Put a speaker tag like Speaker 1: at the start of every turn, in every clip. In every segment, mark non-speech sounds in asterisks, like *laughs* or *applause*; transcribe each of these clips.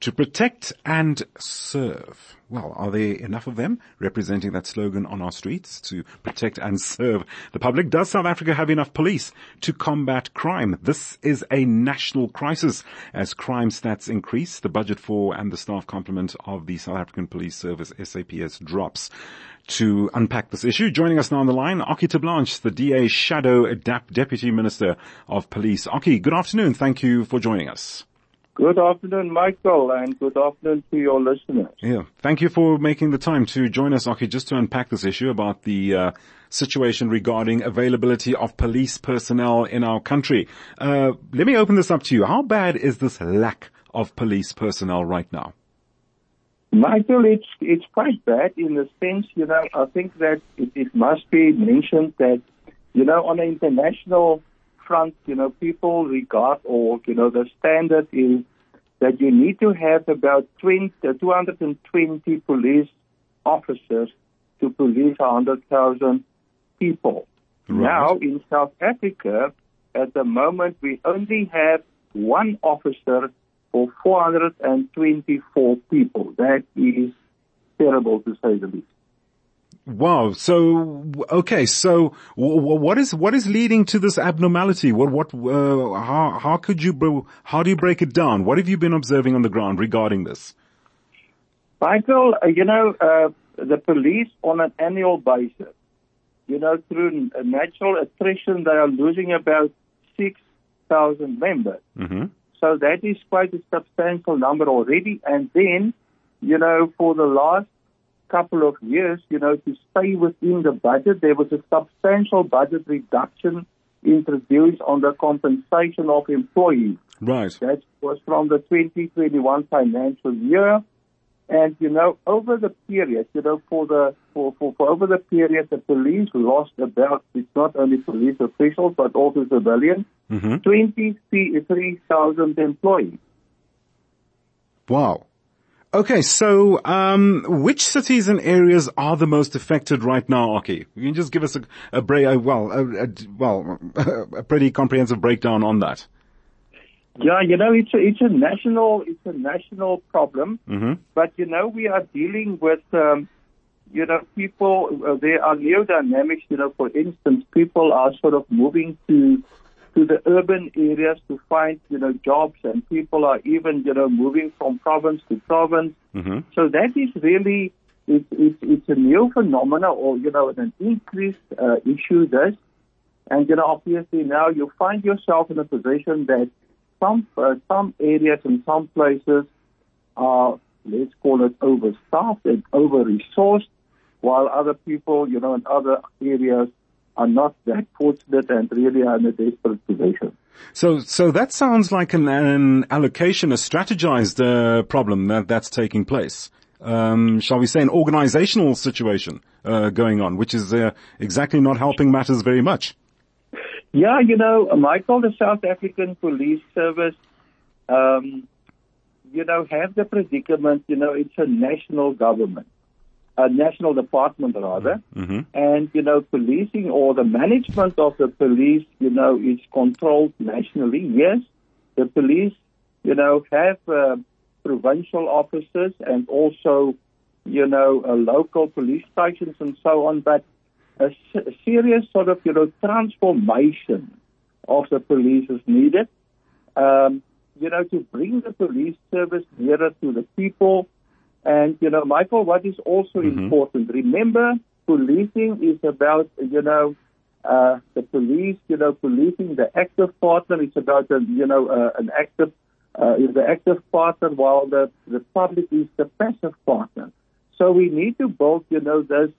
Speaker 1: To protect and serve. Well, are there enough of them representing that slogan on our streets to protect and serve the public? Does South Africa have enough police to combat crime? This is a national crisis as crime stats increase. The budget for and the staff complement of the South African Police Service SAPS drops. To unpack this issue, joining us now on the line, Okkie Terblanche, the DA Shadow Deputy Minister of Police. Oki, good afternoon. Thank you for joining us.
Speaker 2: Good afternoon, Michael, and good afternoon to your listeners.
Speaker 1: Yeah, thank you for making the time to join us, Okkie, just to unpack this issue about the uh, situation regarding availability of police personnel in our country. Uh, let me open this up to you. How bad is this lack of police personnel right now?
Speaker 2: Michael, it's it's quite bad in the sense, you know, I think that it, it must be mentioned that, you know, on an international front, you know, people regard or, you know, the standard is that you need to have about 20, uh, 220 police officers to police 100,000 people. Right. Now, in South Africa, at the moment, we only have one officer for 424 people. That is terrible to say the least.
Speaker 1: Wow. So, okay. So what is, what is leading to this abnormality? What, what, uh, how, how could you, how do you break it down? What have you been observing on the ground regarding this?
Speaker 2: Michael, uh, you know, uh, the police on an annual basis, you know, through natural attrition, they are losing about 6,000 members. Mm-hmm. So that is quite a substantial number already. And then, you know, for the last couple of years, you know, to stay within the budget. There was a substantial budget reduction introduced on the compensation of employees.
Speaker 1: Right.
Speaker 2: That was from the 2021 financial year. And, you know, over the period, you know, for the, for, for, for over the period, the police lost about, it's not only police officials, but also civilians, mm-hmm. 23,000 employees.
Speaker 1: Wow. Okay, so um, which cities and areas are the most affected right now, Okkie? You can just give us a, a, a well, a, a, well, *laughs* a pretty comprehensive breakdown on that.
Speaker 2: Yeah, you know, it's a, it's a national, it's a national problem. Mm-hmm. But you know, we are dealing with, um, you know, people. Uh, there are new dynamics. You know, for instance, people are sort of moving to to the urban areas to find, you know, jobs and people are even, you know, moving from province to province. Mm-hmm. So that is really, it, it, it's a new phenomena or, you know, an increased uh, issue this. And, you know, obviously now you find yourself in a position that some, uh, some areas and some places are, let's call it overstaffed and over-resourced, while other people, you know, in other areas are not that fortunate and really are in a desperate position.
Speaker 1: So, so that sounds like an, an allocation, a strategized uh, problem that that's taking place. Um, shall we say, an organizational situation uh, going on, which is uh, exactly not helping matters very much.
Speaker 2: Yeah, you know, Michael, the South African Police Service, um, you know, have the predicament. You know, it's a national government national department rather. Mm-hmm. And, you know, policing or the management of the police, you know, is controlled nationally. Yes, the police, you know, have uh, provincial officers and also, you know, uh, local police stations and so on. But a, a serious sort of, you know, transformation of the police is needed. Um, you know, to bring the police service nearer to the people, and, you know, Michael, what is also mm-hmm. important, remember, policing is about, you know, uh, the police, you know, policing the active partner. It's about, a, you know, uh, an active, uh, is the active partner while the, the public is the passive partner. So we need to build, you know, this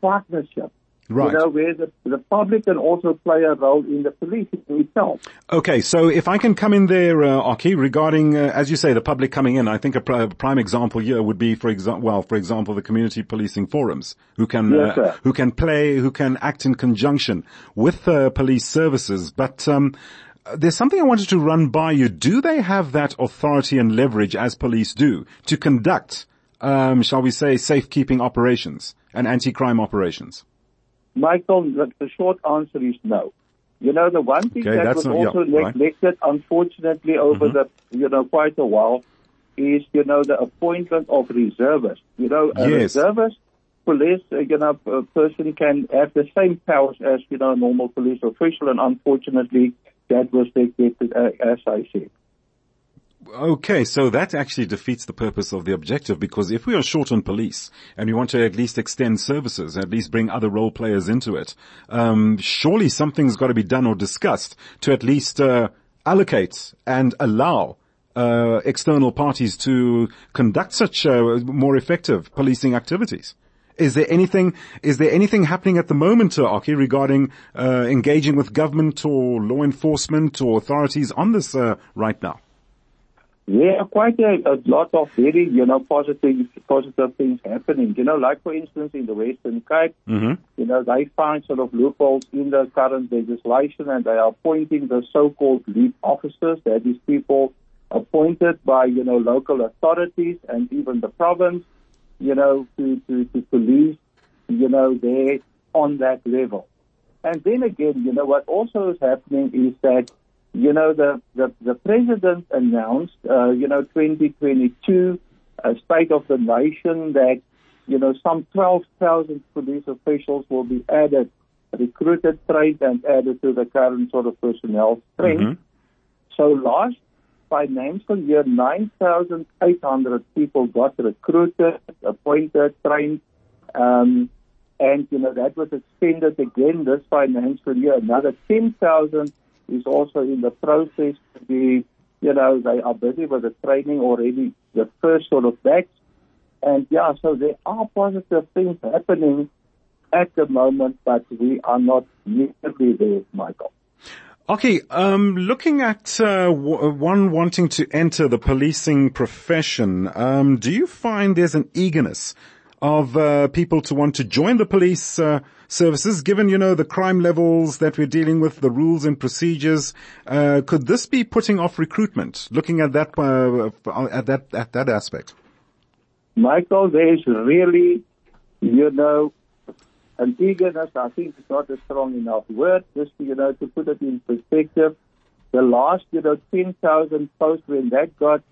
Speaker 2: partnership Right. You know, where the, the public can also play a role in the policing itself.
Speaker 1: Okay, so if I can come in there, uh, Okkie, regarding, uh, as you say, the public coming in, I think a, pr- a prime example here would be, for example, well, for example, the community policing forums, who can, yes, uh, who can play, who can act in conjunction with uh, police services. But, um, there's something I wanted to run by you. Do they have that authority and leverage as police do to conduct, um, shall we say, safekeeping operations and anti-crime operations?
Speaker 2: Michael, the, short answer is no. You know, the one thing
Speaker 1: Okay,
Speaker 2: that was
Speaker 1: not- yeah,
Speaker 2: also
Speaker 1: right.
Speaker 2: neglected, unfortunately, over
Speaker 1: Mm-hmm.
Speaker 2: the, you know, quite a while, is, you know, the appointment of reservists. You know, a
Speaker 1: Yes.
Speaker 2: reservist police, uh, you know, a person can have the same powers as, you know, a normal police official, and unfortunately, that was neglected, uh, as I said.
Speaker 1: Okay, so that actually defeats the purpose of the objective because if we are short on police and we want to at least extend services, at least bring other role players into it, um, surely something's got to be done or discussed to at least uh, allocate and allow uh, external parties to conduct such uh, more effective policing activities. Is there anything? Is there anything happening at the moment, uh, Okkie, regarding uh, engaging with government or law enforcement or authorities on this uh, right now?
Speaker 2: Yeah, quite a, a lot of very, you know, positive, positive things happening. You know, like for instance in the Western Cape,
Speaker 1: Mm-hmm.
Speaker 2: you know, they find sort of loopholes in the current legislation and they are appointing the so-called LEAP officers, that is people appointed by, you know, local authorities and even the province, you know, to, to, to police, you know, there on that level. And then again, you know, what also is happening is that, you know, the, the, the president announced, uh, you know, 2022 uh, State of the Nation that, you know, some 12,000 police officials will be added, recruited, trained, and added to the current sort of personnel strength.
Speaker 1: Mhm.
Speaker 2: So last financial year, 9,800 people got recruited, appointed, trained, um, and you know that was extended again this financial year. Another 10,000 is also in the process to be, you know, they are busy with the training already, the first sort of batch. And yeah, so there are positive things happening at the moment, but we are not nearly there, Michael.
Speaker 1: Okay, um, looking at uh, w- one wanting to enter the policing profession, um, do you find there's an eagerness of uh, people to want to join the police uh, services, given you know the crime levels that we're dealing with, the rules and procedures? Uh, could this be putting off recruitment? Looking at that uh, at that at that aspect.
Speaker 2: Michael, there's really, you know, an eagerness. I think it's not a strong enough word. Just you know, to put it in perspective, the last you know 10,000 posts when that got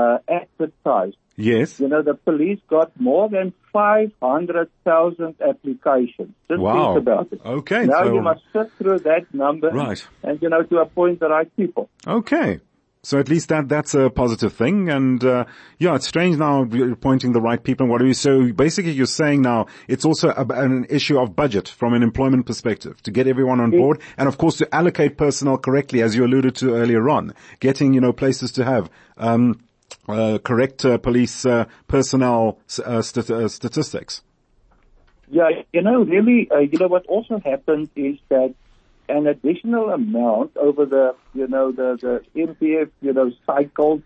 Speaker 2: uh, advertised,
Speaker 1: Yes.
Speaker 2: you know, the police got more than 500,000 applications. Just
Speaker 1: Wow.
Speaker 2: think about it.
Speaker 1: Okay.
Speaker 2: Now
Speaker 1: so-
Speaker 2: you must sit through that number
Speaker 1: Right.
Speaker 2: and, you know, to appoint the right people.
Speaker 1: Okay. So at least that, that's a positive thing. And, uh, yeah, it's strange now you're appointing the right people and what are you, so basically you're saying now it's also a, an issue of budget from an employment perspective to get everyone on board and of course to allocate personnel correctly as you alluded to earlier on, getting, you know, places to have, um, uh, correct uh, police uh, personnel uh, stat- uh, statistics.
Speaker 2: Yeah, you know, really, uh, you know, what also happened is that an additional amount over the, you know, the, the MPF, you know, cycle,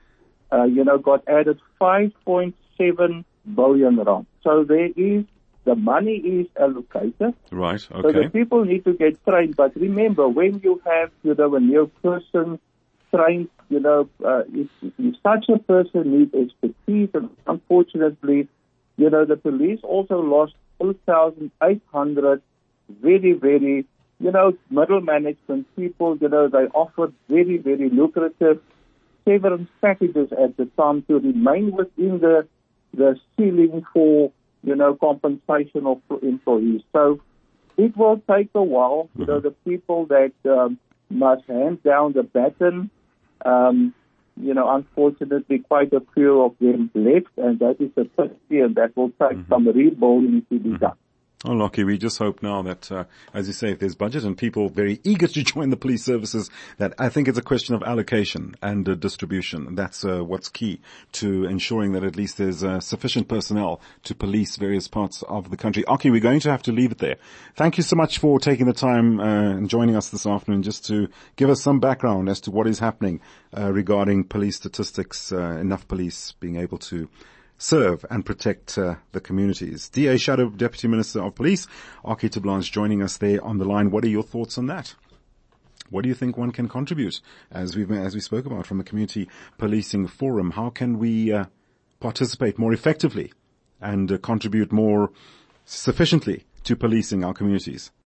Speaker 2: uh, you know, got added 5.7 billion rand. So there is, the money is allocated.
Speaker 1: Right. Okay.
Speaker 2: So the people need to get trained. But remember, when you have, you know, a new person trained, you know, uh, if, if such a person needs expertise, and unfortunately, you know, the police also lost 2,800 very, very, you know, middle management people, you know, they offered very, very lucrative severance packages at the time to remain within the, the ceiling for, you know, compensation of employees. So it will take a while. You know, the people that um, must hand down the baton, um, you know, unfortunately, quite a few of them left, and that is a pity, and that will take some rebuilding to be done.
Speaker 1: Oh, Lockie, we just hope now that, uh, as you say, if there's budget and people very eager to *laughs* join the police services, that I think it's a question of allocation and uh, distribution. That's uh, what's key to ensuring that at least there's uh, sufficient personnel to police various parts of the country. Okkie, we're going to have to leave it there. Thank you so much for taking the time uh, and joining us this afternoon just to give us some background as to what is happening uh, regarding police statistics, enough police being able to serve and protect uh, the communities. DA Shadow Deputy Minister of Police, Okkie Terblanche joining us there on the line. What are your thoughts on that? What do you think one can contribute as we as we spoke about from the community policing forum? How can we uh, participate more effectively and uh, contribute more sufficiently to policing our communities?